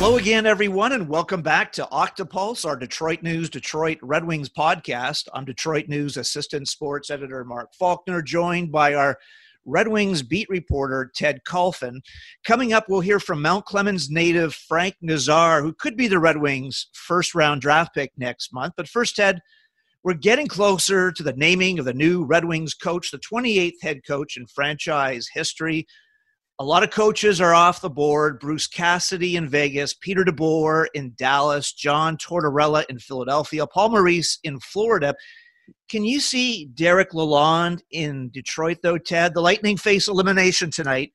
Hello again, everyone, and welcome back to Octopulse, our Detroit News Detroit Red Wings podcast. I'm Detroit News Assistant Sports Editor Mark Falkner, joined by our Red Wings beat reporter Ted Kulfan. Coming up, we'll hear from Mount Clemens native Frank Nazar, who could be the Red Wings' first round draft pick next month. But first, Ted, we're getting closer to the naming of the new Red Wings coach, the 28th head coach in franchise history. A lot of coaches are off the board. Bruce Cassidy in Vegas, Peter DeBoer in Dallas, John Tortorella in Philadelphia, Paul Maurice in Florida. Can you see Derek Lalonde in Detroit, though, Ted? The Lightning face elimination tonight.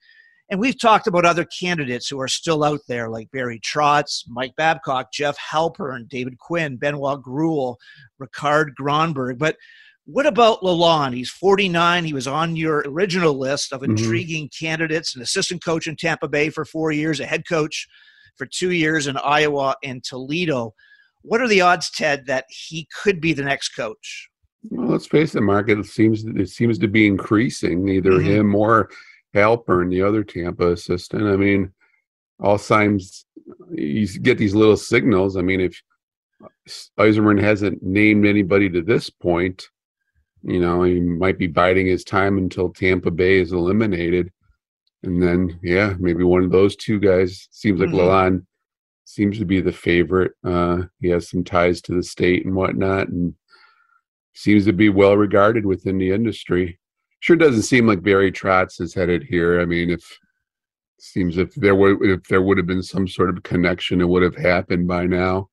And we've talked about other candidates who are still out there, like Barry Trotz, Mike Babcock, Jeff Halpern, David Quinn, Benoit Groulx, Rikard Grönborg. But what about Lalonde? He's 49. He was on your original list of mm-hmm. intriguing mm-hmm. candidates, an assistant coach in Tampa Bay for four years, a head coach for two years in Iowa and Toledo. What are the odds, Ted, that he could be the next coach? Well, let's face it, Mark. It seems it seems to be increasing. Either mm-hmm. him or Halpern, the other Tampa assistant. I mean, all signs you get these little signals. I mean, if Yzerman hasn't named anybody to this point, you know, he might be biding his time until Tampa Bay is eliminated. And then, yeah, maybe one of those two guys seems like mm-hmm. Seems to be the favorite. Uh, he has some ties to the state and whatnot, and seems to be well regarded within the industry. Sure doesn't seem like Barry Trotz is headed here. I mean, if seems if there were if there would have been some sort of connection, it would have happened by now.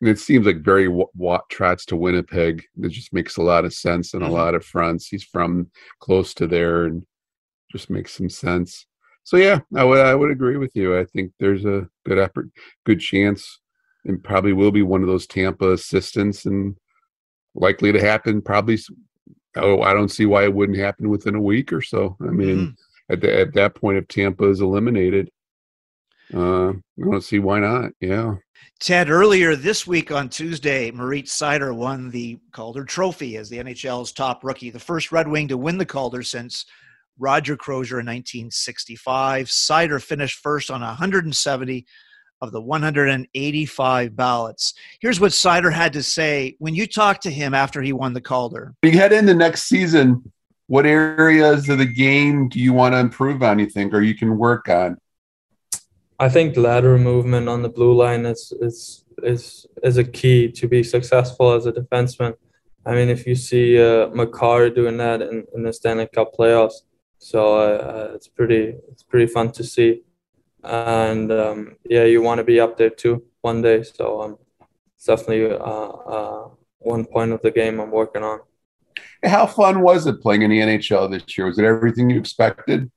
And it seems like Barry Watt Trotz to Winnipeg. It just makes a lot of sense in a mm-hmm. lot of fronts. He's from close to there and just makes some sense. So yeah, I would I would agree with you. I think there's a good effort, good chance, and probably will be one of those Tampa assistants, and likely to happen. Probably, oh, I don't see why it wouldn't happen within a week or so. I mean, mm-hmm. at the, at that point, if Tampa is eliminated, uh, I don't see why not. Yeah. Ted, earlier this week on Tuesday, Moritz Seider won the Calder Trophy as the NHL's top rookie, the first Red Wing to win the Calder since Roger Crozier in 1965. Seider finished first on 170 of the 185 ballots. Here's what Seider had to say when you talked to him after he won the Calder. You head into next season. What areas of the game do you want to improve on? You think, or you can work on? I think lateral movement on the blue line is is is is a key to be successful as a defenseman. I mean, if you see uh, Makar doing that in, in the Stanley Cup playoffs, so uh, it's pretty it's pretty fun to see, and um, yeah, you want to be up there too one day. So um, it's definitely uh, uh, one point of the game I'm working on. How fun was it playing in the NHL this year? Was it everything you expected?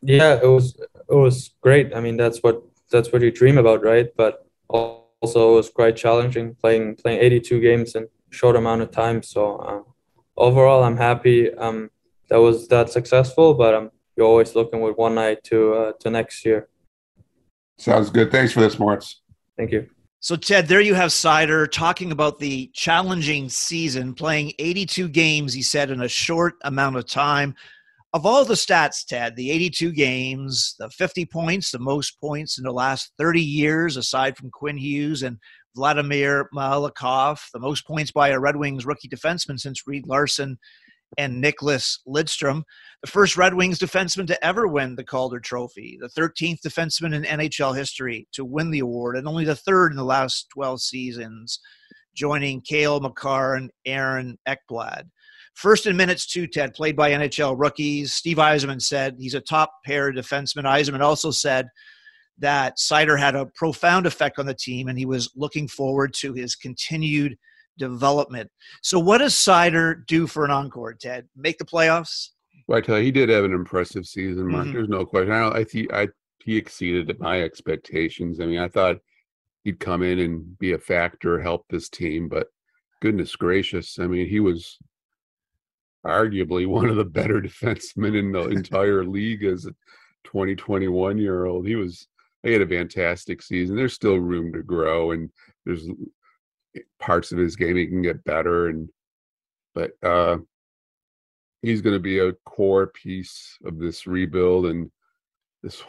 Yeah, it was it was great. I mean, that's what that's what you dream about, right? But also, it was quite challenging playing playing 82 games in short amount of time. So um, overall, I'm happy um, that was that successful. But um, you're always looking with one eye to uh, to next year. Sounds good. Thanks for this, Moritz. Thank you. So, Ted, there you have Seider talking about the challenging season, playing 82 games, he said, in a short amount of time of all the stats, Ted, the 82 games, the 50 points, the most points in the last 30 years, aside from Quinn Hughes and Vladimir Malakhov, the most points by a Red Wings rookie defenseman since Reed Larson and Nicklas Lidstrom, the first Red Wings defenseman to ever win the Calder Trophy, the 13th defenseman in NHL history to win the award, and only the third in the last 12 seasons, joining Cale Makar and Aaron Ekblad. First in minutes, too, Ted, played by NHL rookies. Steve Yzerman said he's a top pair defenseman. Yzerman also said that Seider had a profound effect on the team and he was looking forward to his continued development. So, what does Seider do for an encore, Ted? Make the playoffs? Well, I tell you, he did have an impressive season, Mark. Mm-hmm. There's no question. I, I, think I he exceeded my expectations. I mean, I thought he'd come in and be a factor, help this team, but goodness gracious, I mean, he was arguably one of the better defensemen in the entire league as a 2021 year old. He was he had a fantastic season. There's still room to grow, and there's parts of his game he can get better. And but uh, he's going to be a core piece of this rebuild and this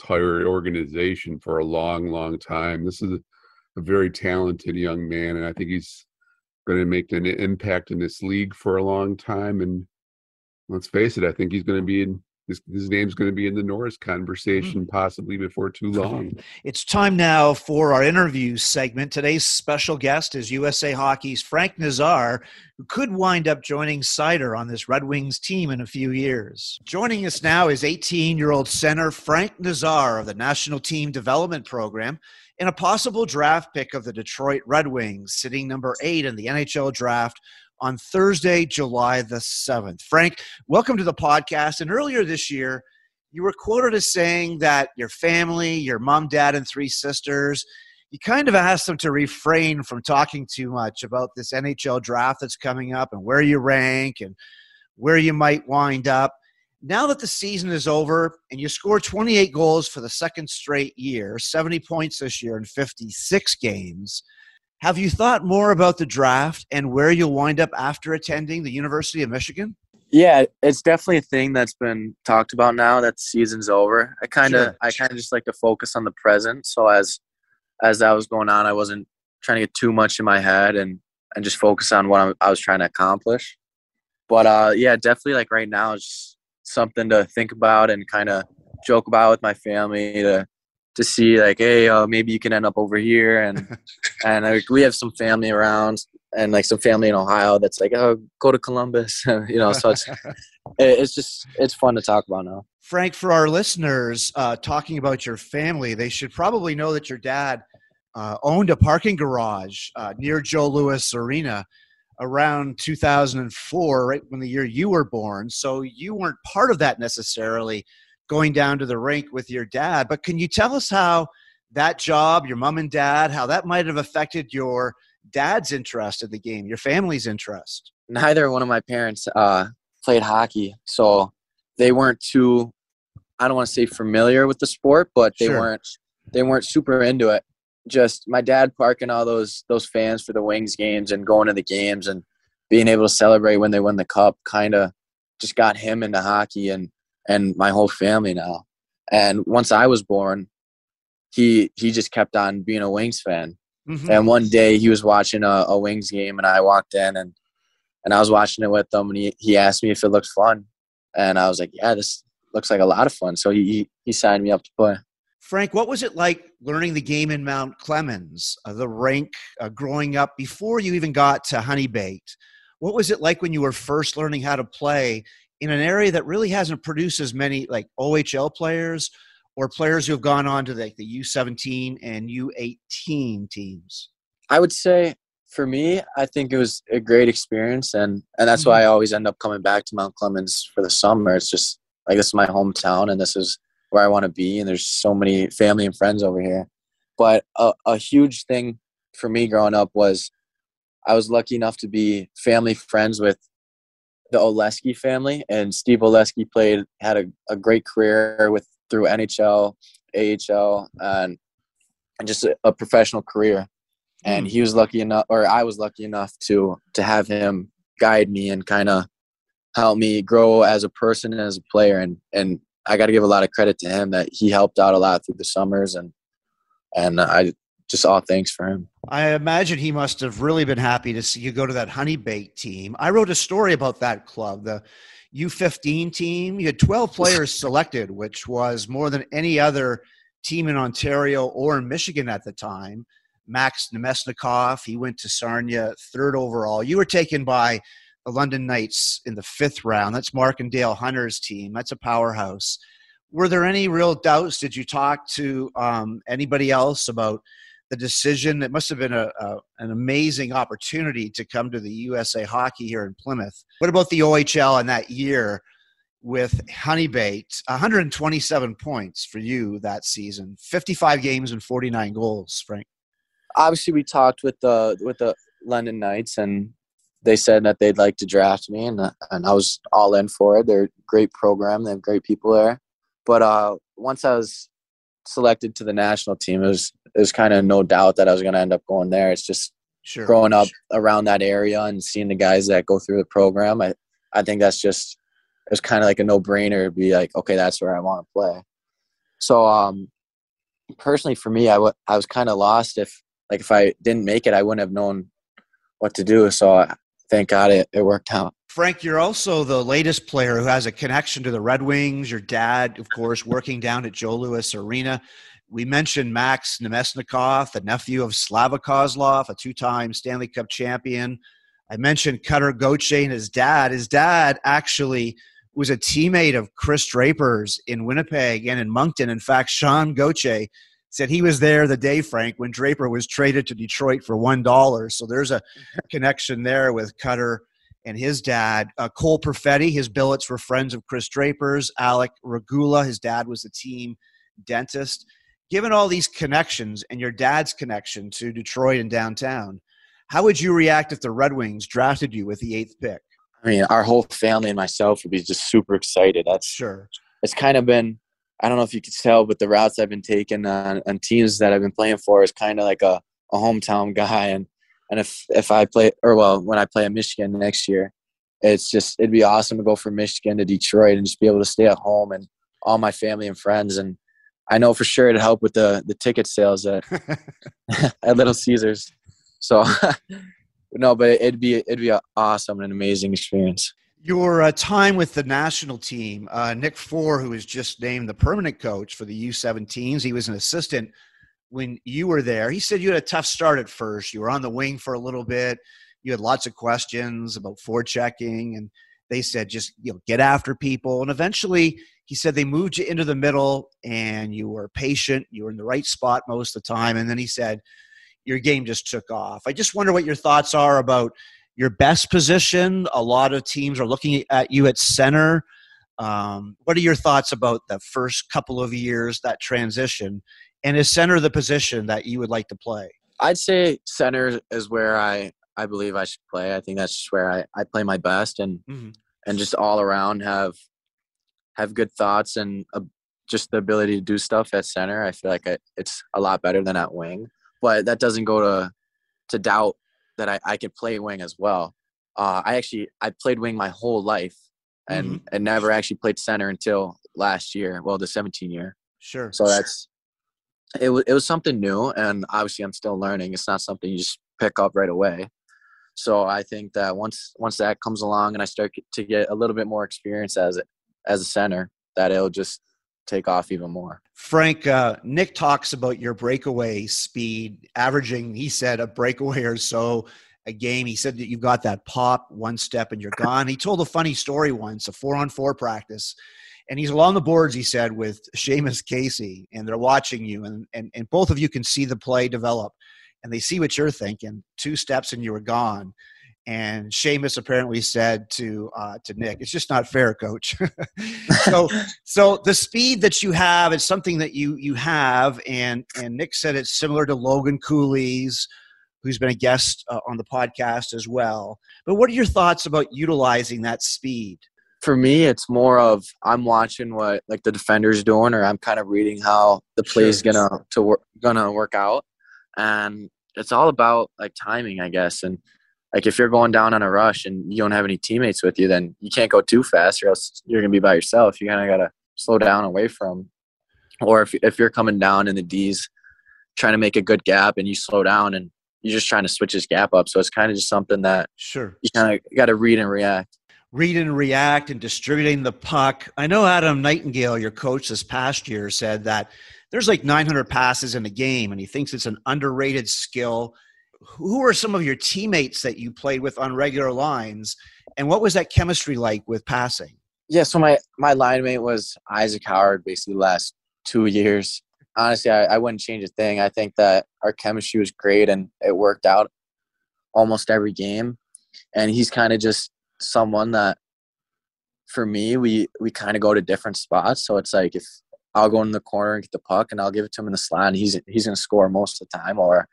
entire organization for a long, long time. This is a very talented young man, and I think he's going to make an impact in this league for a long time. And let's face it, I think he's going to be in his, his name's going to be in the Norris conversation mm. possibly before too long. It's time now for our interview segment. Today's special guest is USA Hockey's Frank Nazar, who could wind up joining Seider on this Red Wings team in a few years. Joining us now is 18 year old center Frank Nazar of the National Team Development Program and a possible draft pick of the Detroit Red Wings, sitting number eight in the NHL draft on Thursday, July the 7th. Frank, welcome to the podcast. And earlier this year, you were quoted as saying that your family, your mom, dad, and three sisters, you kind of asked them to refrain from talking too much about this NHL draft that's coming up and where you rank and where you might wind up. Now that the season is over and you scored 28 goals for the second straight year, 70 points this year in 56 games, have you thought more about the draft and where you'll wind up after attending the University of Michigan? Yeah, it's definitely a thing that's been talked about now that the season's over. I kind of sure. I kind of just like to focus on the present. So as as that was going on, I wasn't trying to get too much in my head and and just focus on what I'm, i was trying to accomplish. But uh, yeah, definitely like right now, it's just something to think about and kind of joke about with my family to to see like, hey, uh, maybe you can end up over here, and and like, we have some family around, and like some family in Ohio that's like, oh, go to Columbus, you know. So it's it's just it's fun to talk about now. Frank, for our listeners, uh, talking about your family, they should probably know that your dad uh, owned a parking garage uh, near Joe Louis Arena around 2004, right when the year you were born. So you weren't part of that necessarily going down to the rink with your dad. But can you tell us how that job, your mom and dad, how that might have affected your dad's interest in the game, your family's interest? Neither one of my parents uh, played hockey, so they weren't too. I don't want to say familiar with the sport, but they sure. weren't they weren't super into it. Just my dad parking all those those fans for the Wings games and going to the games and being able to celebrate when they win the cup kind of just got him into hockey and and my whole family now. And once I was born, he he just kept on being a Wings fan. Mm-hmm. And one day he was watching a, a, Wings game, and I walked in and and I was watching it with him, and he he asked me if it looked fun, and I was like, yeah, this looks like a lot of fun. So he he signed me up to play. Frank, what was it like learning the game in Mount Clemens, uh, the rink, uh, growing up before you even got to Honeybaked? What was it like when you were first learning how to play in an area that really hasn't produced as many like OHL players or players who have gone on to like the U17 and U18 teams? I would say for me, I think it was a great experience, and and that's mm-hmm. why I always end up coming back to Mount Clemens for the summer. It's just like this is my hometown, and this is where I want to be, and there's so many family and friends over here. But a, a huge thing for me growing up was I was lucky enough to be family friends with the Oleksy family, and Steve Oleksy played had a, a great career with through NHL, AHL, and and just a, a professional career. And hmm. he was lucky enough, or I was lucky enough to to have him guide me and kind of help me grow as a person and as a player. And and I got to give a lot of credit to him that he helped out a lot through the summers and and I just all thanks for him. I imagine he must have really been happy to see you go to that honey Honeybaked team. I wrote a story about that club, the U15 team. You had 12 players selected, which was more than any other team in Ontario or in Michigan at the time. Max Namestnikov, he went to Sarnia third overall. You were taken by the London Knights in the fifth round. That's Mark and Dale Hunter's team. That's a powerhouse. Were there any real doubts? Did you talk to um, anybody else about – the decision. It must have been a, a, an amazing opportunity to come to the USA Hockey here in Plymouth. What about the OHL in that year with Honeybaked? 127 points for you that season, 55 games and 49 goals, Frank. Obviously, we talked with the with the London Knights, and they said that they'd like to draft me, and and I was all in for it. They're a great program. They have great people there. But uh, once I was selected to the national team, it was there's kind of no doubt that I was going to end up going there. It's just sure. growing up sure. around that area and seeing the guys that go through the program. I, I think that's just, it's kind of like a no brainer to be like, okay, that's where I want to play. So um, personally, for me, I, w- I was kind of lost. If like if I didn't make it, I wouldn't have known what to do. So thank God it, it worked out. Frank, you're also the latest player who has a connection to the Red Wings. Your dad, of course, working down at Joe Louis Arena. We mentioned Max Namestnikov, the nephew of Slava Kozlov, a two-time Stanley Cup champion. I mentioned Cutter Gauthier and his dad. His dad actually was a teammate of Chris Draper's in Winnipeg and in Moncton. In fact, Sean Gauthier said he was there the day, Frank, when Draper was traded to Detroit for $1. So there's a connection there with Cutter and his dad. Uh, Cole Perfetti, his billets were friends of Chris Draper's. Alec Regula, his dad was the team dentist. Given all these connections and your dad's connection to Detroit and downtown, how would you react if the Red Wings drafted you with the eighth pick? I mean, our whole family and myself would be just super excited. That's sure. It's kind of been, I don't know if you could tell, but the routes I've been taking on, on teams that I've been playing for is kind of like a, a hometown guy. And and if if I play, or well, when I play at Michigan next year, it's just it'd be awesome to go from Michigan to Detroit and just be able to stay at home and all my family and friends. And I know for sure it'd help with the the ticket sales at at Little Caesars. So no, but it'd be it'd be awesome and an amazing experience. Your uh, time with the national team, uh, Nick Fohr, who was just named the permanent coach for the U17s, he was an assistant when you were there. He said you had a tough start at first. You were on the wing for a little bit. You had lots of questions about forechecking, and they said just you know get after people. And eventually, he said they moved you into the middle, and you were patient. You were in the right spot most of the time. And then he said your game just took off. I just wonder what your thoughts are about your best position. A lot of teams are looking at you at center. Um, what are your thoughts about the first couple of years, that transition? And is center the position that you would like to play? I'd say center is where I, I believe I should play. I think that's just where I, I play my best and mm-hmm. and just all around have have good thoughts and uh, just the ability to do stuff at center. I feel like I, it's a lot better than at wing but that doesn't go to to doubt that I, I could play wing as well. Uh, I actually I played wing my whole life and mm-hmm. and never actually played center until last year. Well, the 17 year. Sure. So that's it. Was it was something new, and obviously I'm still learning. It's not something you just pick up right away. So I think that once once that comes along and I start to get a little bit more experience as as a center, that it'll just take off even more. Frank, uh, Nick talks about your breakaway speed, averaging, he said, a breakaway or so a game. He said that you've got that pop, one step, and you're gone. He told a funny story once, a four on four practice. And he's along the boards, he said, with Seamus Casey, and they're watching you, and, and, and both of you can see the play develop, and they see what you're thinking. Two steps, and you were gone. And Seamus apparently said to uh, to Nick, "It's just not fair, Coach." so, so the speed that you have is something that you you have, and and Nick said it's similar to Logan Cooley's, who's been a guest uh, on the podcast as well. But what are your thoughts about utilizing that speed? For me, it's more of I'm watching what like the defender's doing, or I'm kind of reading how the play's sure. gonna to work gonna work out, and it's all about like timing, I guess, and like if you're going down on a rush and you don't have any teammates with you, then you can't go too fast or else you're gonna be by yourself. You kind of gotta slow down away from. Or if if you're coming down in the D's, trying to make a good gap and you slow down and you're just trying to switch his gap up. So it's kind of just something that sure you kind of got to read and react. Read and react and distributing the puck. I know Adam Nightingale, your coach this past year, said that there's like 900 passes in a game, and he thinks it's an underrated skill who are some of your teammates that you played with on regular lines, and what was that chemistry like with passing? Yeah, so my my line mate was Isaac Howard, basically last two years. Honestly, I, I wouldn't change a thing. I think that our chemistry was great and it worked out almost every game. And he's kind of just someone that, for me, we we kind of go to different spots. So it's like if I'll go in the corner and get the puck and I'll give it to him in the slot, and he's he's gonna score most of the time, or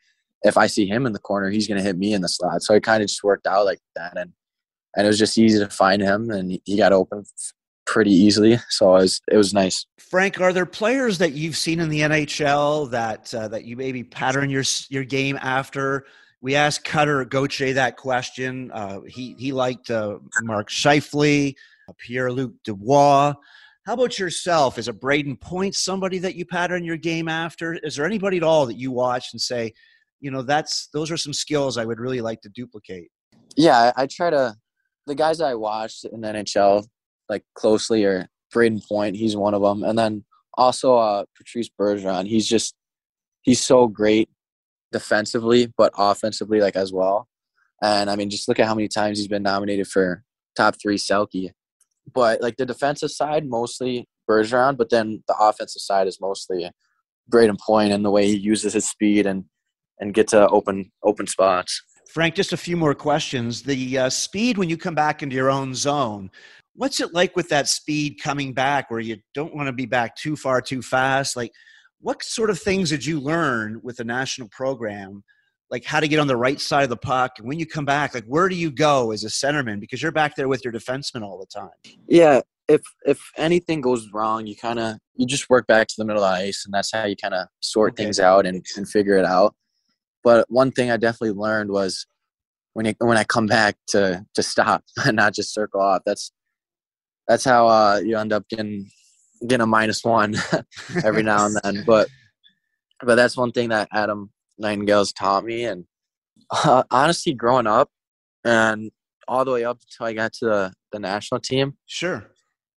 if I see him in the corner, he's going to hit me in the slot. So it kind of just worked out like that. And, and it was just easy to find him and he got open pretty easily. So it was, it was nice. Frank, are there players that you've seen in the NHL that, uh, that you maybe pattern your, your game after? We asked Cutter Gauthier that question. Uh, he, he liked uh, Mark Scheifele, Pierre-Luc Dubois. How about yourself? Is a Brayden Point somebody that you pattern your game after? Is there anybody at all that you watch and say, you know, that's those are some skills I would really like to duplicate? Yeah, I, try to. The guys I watched in NHL like closely are Brayden Point. He's one of them, and then also uh, Patrice Bergeron. He's just he's so great defensively, but offensively like as well. And I mean, just look at how many times he's been nominated for top three Selke But like the defensive side, mostly Bergeron, but then the offensive side is mostly Brayden Point and the way he uses his speed and and get to open open spots. Frank, just a few more questions. The uh, speed when you come back into your own zone, what's it like with that speed coming back where you don't want to be back too far too fast? Like, what sort of things did you learn with the national program like how to get on the right side of the puck and when you come back like where do you go as a centerman because you're back there with your defenseman all the time yeah if if anything goes wrong you kind of you just work back to the middle of the ice and that's how you kind of sort okay. things out and, and figure it out but one thing i definitely learned was when you, when i come back to to stop and not just circle off that's that's how uh, you end up getting getting a minus one every now and then but but that's one thing that adam Nightingale's taught me. And uh, honestly, growing up and all the way up until I got to the, the national team, sure,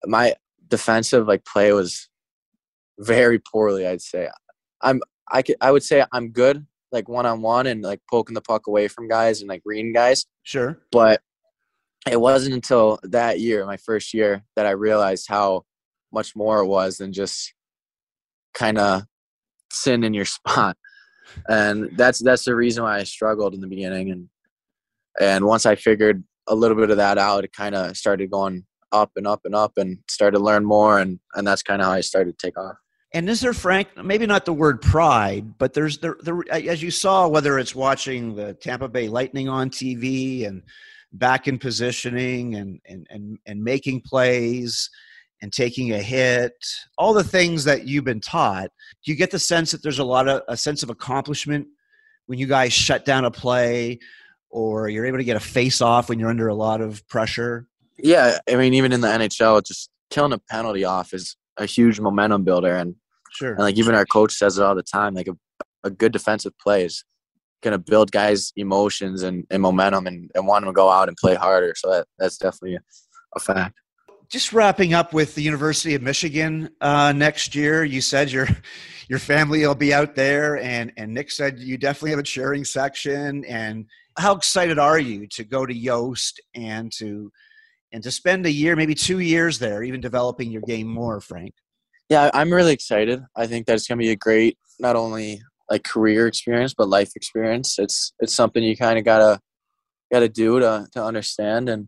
my defensive like play was very poorly. I'd say I'm I could I would say I'm good like one on one and like poking the puck away from guys and like reading guys. Sure, but it wasn't until that year, my first year, that I realized how much more it was than just kind of sitting in your spot and that's that's the reason why I struggled in the beginning. And and once I figured a little bit of that out, it kind of started going up and up and up, and started to learn more, and and that's kind of how I started to take off. And is there, Frank, maybe not the word pride, but there's the, the as you saw, whether it's watching the Tampa Bay Lightning on TV and back in positioning and and and, and making plays and taking a hit, all the things that you've been taught. Do you get the sense that there's a lot of a sense of accomplishment when you guys shut down a play or you're able to get a face off when you're under a lot of pressure? Yeah, I mean even in the NHL just killing a penalty off is a huge momentum builder and sure. And like even our coach says it all the time like a, a good defensive play is going to build guys emotions and, and momentum and, and want them to go out and play harder. So that, that's definitely a fact just wrapping up with the University of Michigan uh, next year. You said your your family will be out there, and and Nick said you definitely have a cheering section. And how excited are you to go to Yost and to and to spend a year, maybe two years there, even developing your game more, Frank? Yeah, I'm really excited. I think that it's going to be a great, not only like career experience, but life experience. It's it's something you kind of gotta gotta do to to understand and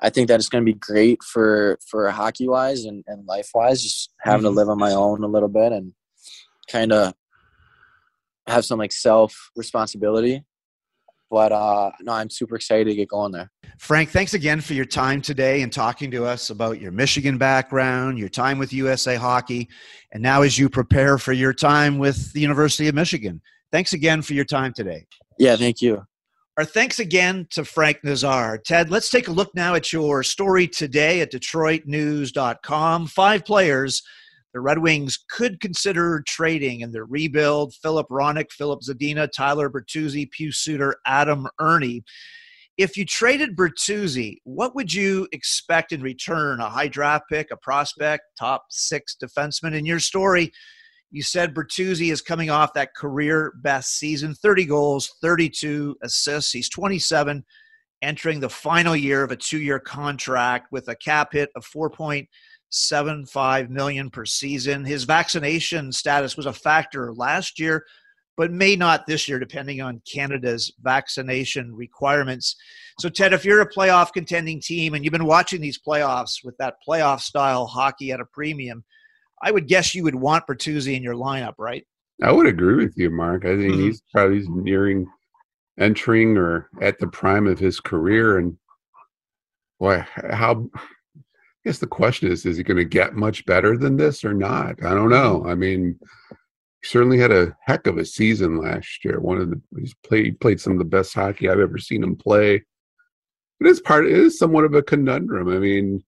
I think that it's going to be great for for hockey wise and, and life wise, just having mm-hmm. to live on my own a little bit and kind of have some like self responsibility. But uh, no, I'm super excited to get going there. Frank, thanks again for your time today and talking to us about your Michigan background, your time with USA Hockey, and now as you prepare for your time with the University of Michigan. Thanks again for your time today. Yeah, thank you. Our thanks again to Frank Nazar. Ted, let's take a look now at your story today at DetroitNews.com. Five players the Red Wings could consider trading in their rebuild Filip Hronek, Filip Zadina, Tyler Bertuzzi, Pius Suter, Adam Erne. If you traded Bertuzzi, what would you expect in return? A high draft pick, a prospect, top six defenseman? In your story, you said Bertuzzi is coming off that career best season 30 goals, 32 assists. He's 27, entering the final year of a two year contract with a cap hit of 4.75 million per season. His vaccination status was a factor last year, but may not this year, depending on Canada's vaccination requirements. So, Ted, if you're a playoff contending team and you've been watching these playoffs with that playoff style hockey at a premium, I would guess you would want Bertuzzi in your lineup, right? I would agree with you, Mark. I think mm-hmm. he's probably nearing entering or at the prime of his career. And boy, how I guess the question is, is he going to get much better than this or not? I don't know. I mean, he certainly had a heck of a season last year. One of the he's played played some of the best hockey I've ever seen him play. But it is part it is somewhat of a conundrum. I mean,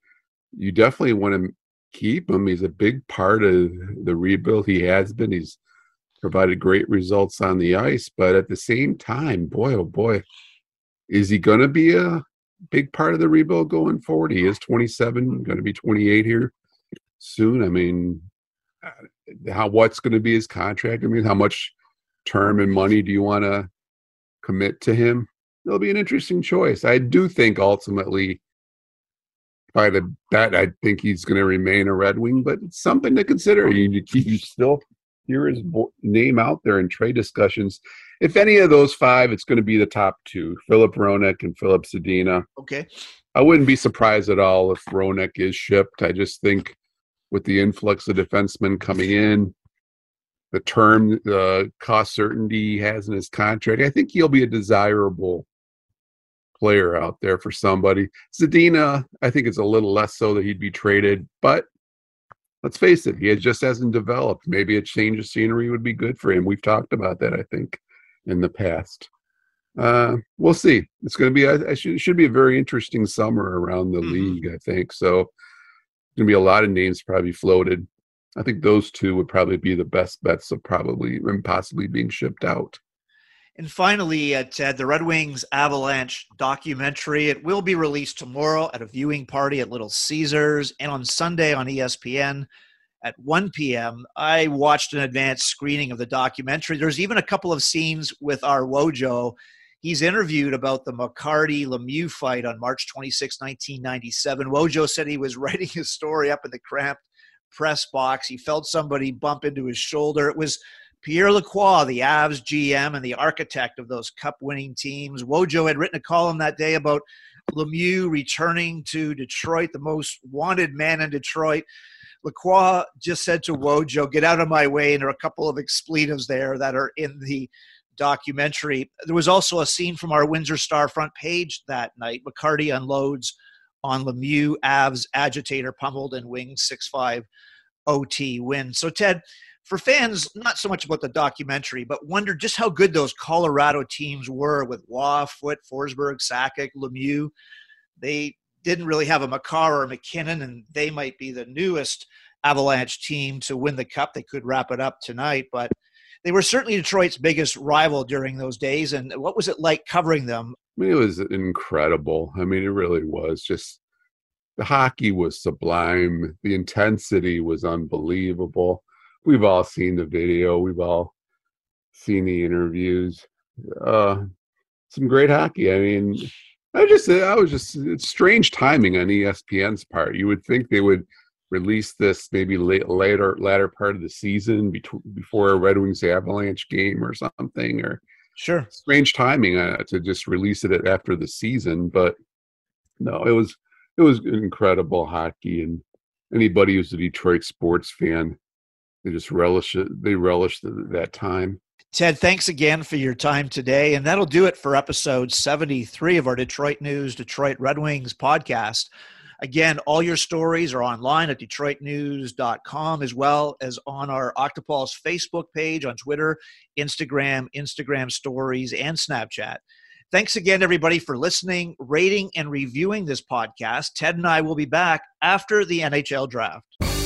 you definitely want to keep him. He's a big part of the rebuild. He has been. He's provided great results on the ice, but at the same time, boy, oh boy, is he going to be a big part of the rebuild going forward? He is 27, going to be 28 here soon. I mean, uh, how what's going to be his contract? I mean, how much term and money do you want to commit to him? It'll be an interesting choice. I do think ultimately by the bet, I think he's going to remain a Red Wing, but it's something to consider. You, you still hear his name out there in trade discussions. If any of those five, it's going to be the top two: Filip Hronek and Filip Zadina. Okay. I wouldn't be surprised at all if Hronek is shipped. I just think with the influx of defensemen coming in, the term, the cost certainty he has in his contract, I think he'll be a desirable player out there for somebody. Zadina, I think it's a little less so that he'd be traded, but let's face it, he just hasn't developed. Maybe a change of scenery would be good for him. We've talked about that, I think, in the past. Uh, we'll see. It's going to be, a, should, should be a very interesting summer around the mm-hmm. league, I think. So, going to be a lot of names probably floated. I think those two would probably be the best bets of probably and possibly being shipped out. And finally, uh, Ted, the Red Wings Avalanche documentary. It will be released tomorrow at a viewing party at Little Caesars and on Sunday on ESPN at 1 p.m. I watched an advanced screening of the documentary. There's even a couple of scenes with our Wojo. He's interviewed about the McCarty Lemieux fight on March 26, 1997. Wojo said he was writing his story up in the cramped press box. He felt somebody bump into his shoulder. It was Pierre Lacroix, the Avs GM and the architect of those cup winning teams. Wojo had written a column that day about Lemieux returning to Detroit, the most wanted man in Detroit. Lacroix just said to Wojo, Get out of my way. And there are a couple of expletives there that are in the documentary. There was also a scene from our Windsor Star front page that night. McCarty unloads on Lemieux, Avs agitator pummeled and wings 6 5 OT win. So, Ted, for fans, not so much about the documentary, but wonder just how good those Colorado teams were with Roy, Foote, Forsberg, Sakic, Lemieux. They didn't really have a Makar or MacKinnon, and they might be the newest Avalanche team to win the cup. They could wrap it up tonight, but they were certainly Detroit's biggest rival during those days. And what was it like covering them? I mean, it was incredible. I mean, it really was just the hockey was sublime. The intensity was unbelievable we've all seen the video. We've all seen the interviews. Uh, some great hockey. I mean, I just, I was just, it's strange timing on ESPN's part. You would think they would release this maybe late, later, latter part of the season between, before a Red Wings Avalanche game or something, or sure, strange timing uh, to just release it after the season. But no, it was, it was incredible hockey, and anybody who's a Detroit sports fan they just relish it. They relish the, that time. Ted, thanks again for your time today. And that'll do it for episode 73 of our Detroit News, Detroit Red Wings podcast. Again, all your stories are online at DetroitNews.com as well as on our Octopulse Facebook page, on Twitter, Instagram, Instagram stories, and Snapchat. Thanks again, everybody, for listening, rating, and reviewing this podcast. Ted and I will be back after the NHL draft.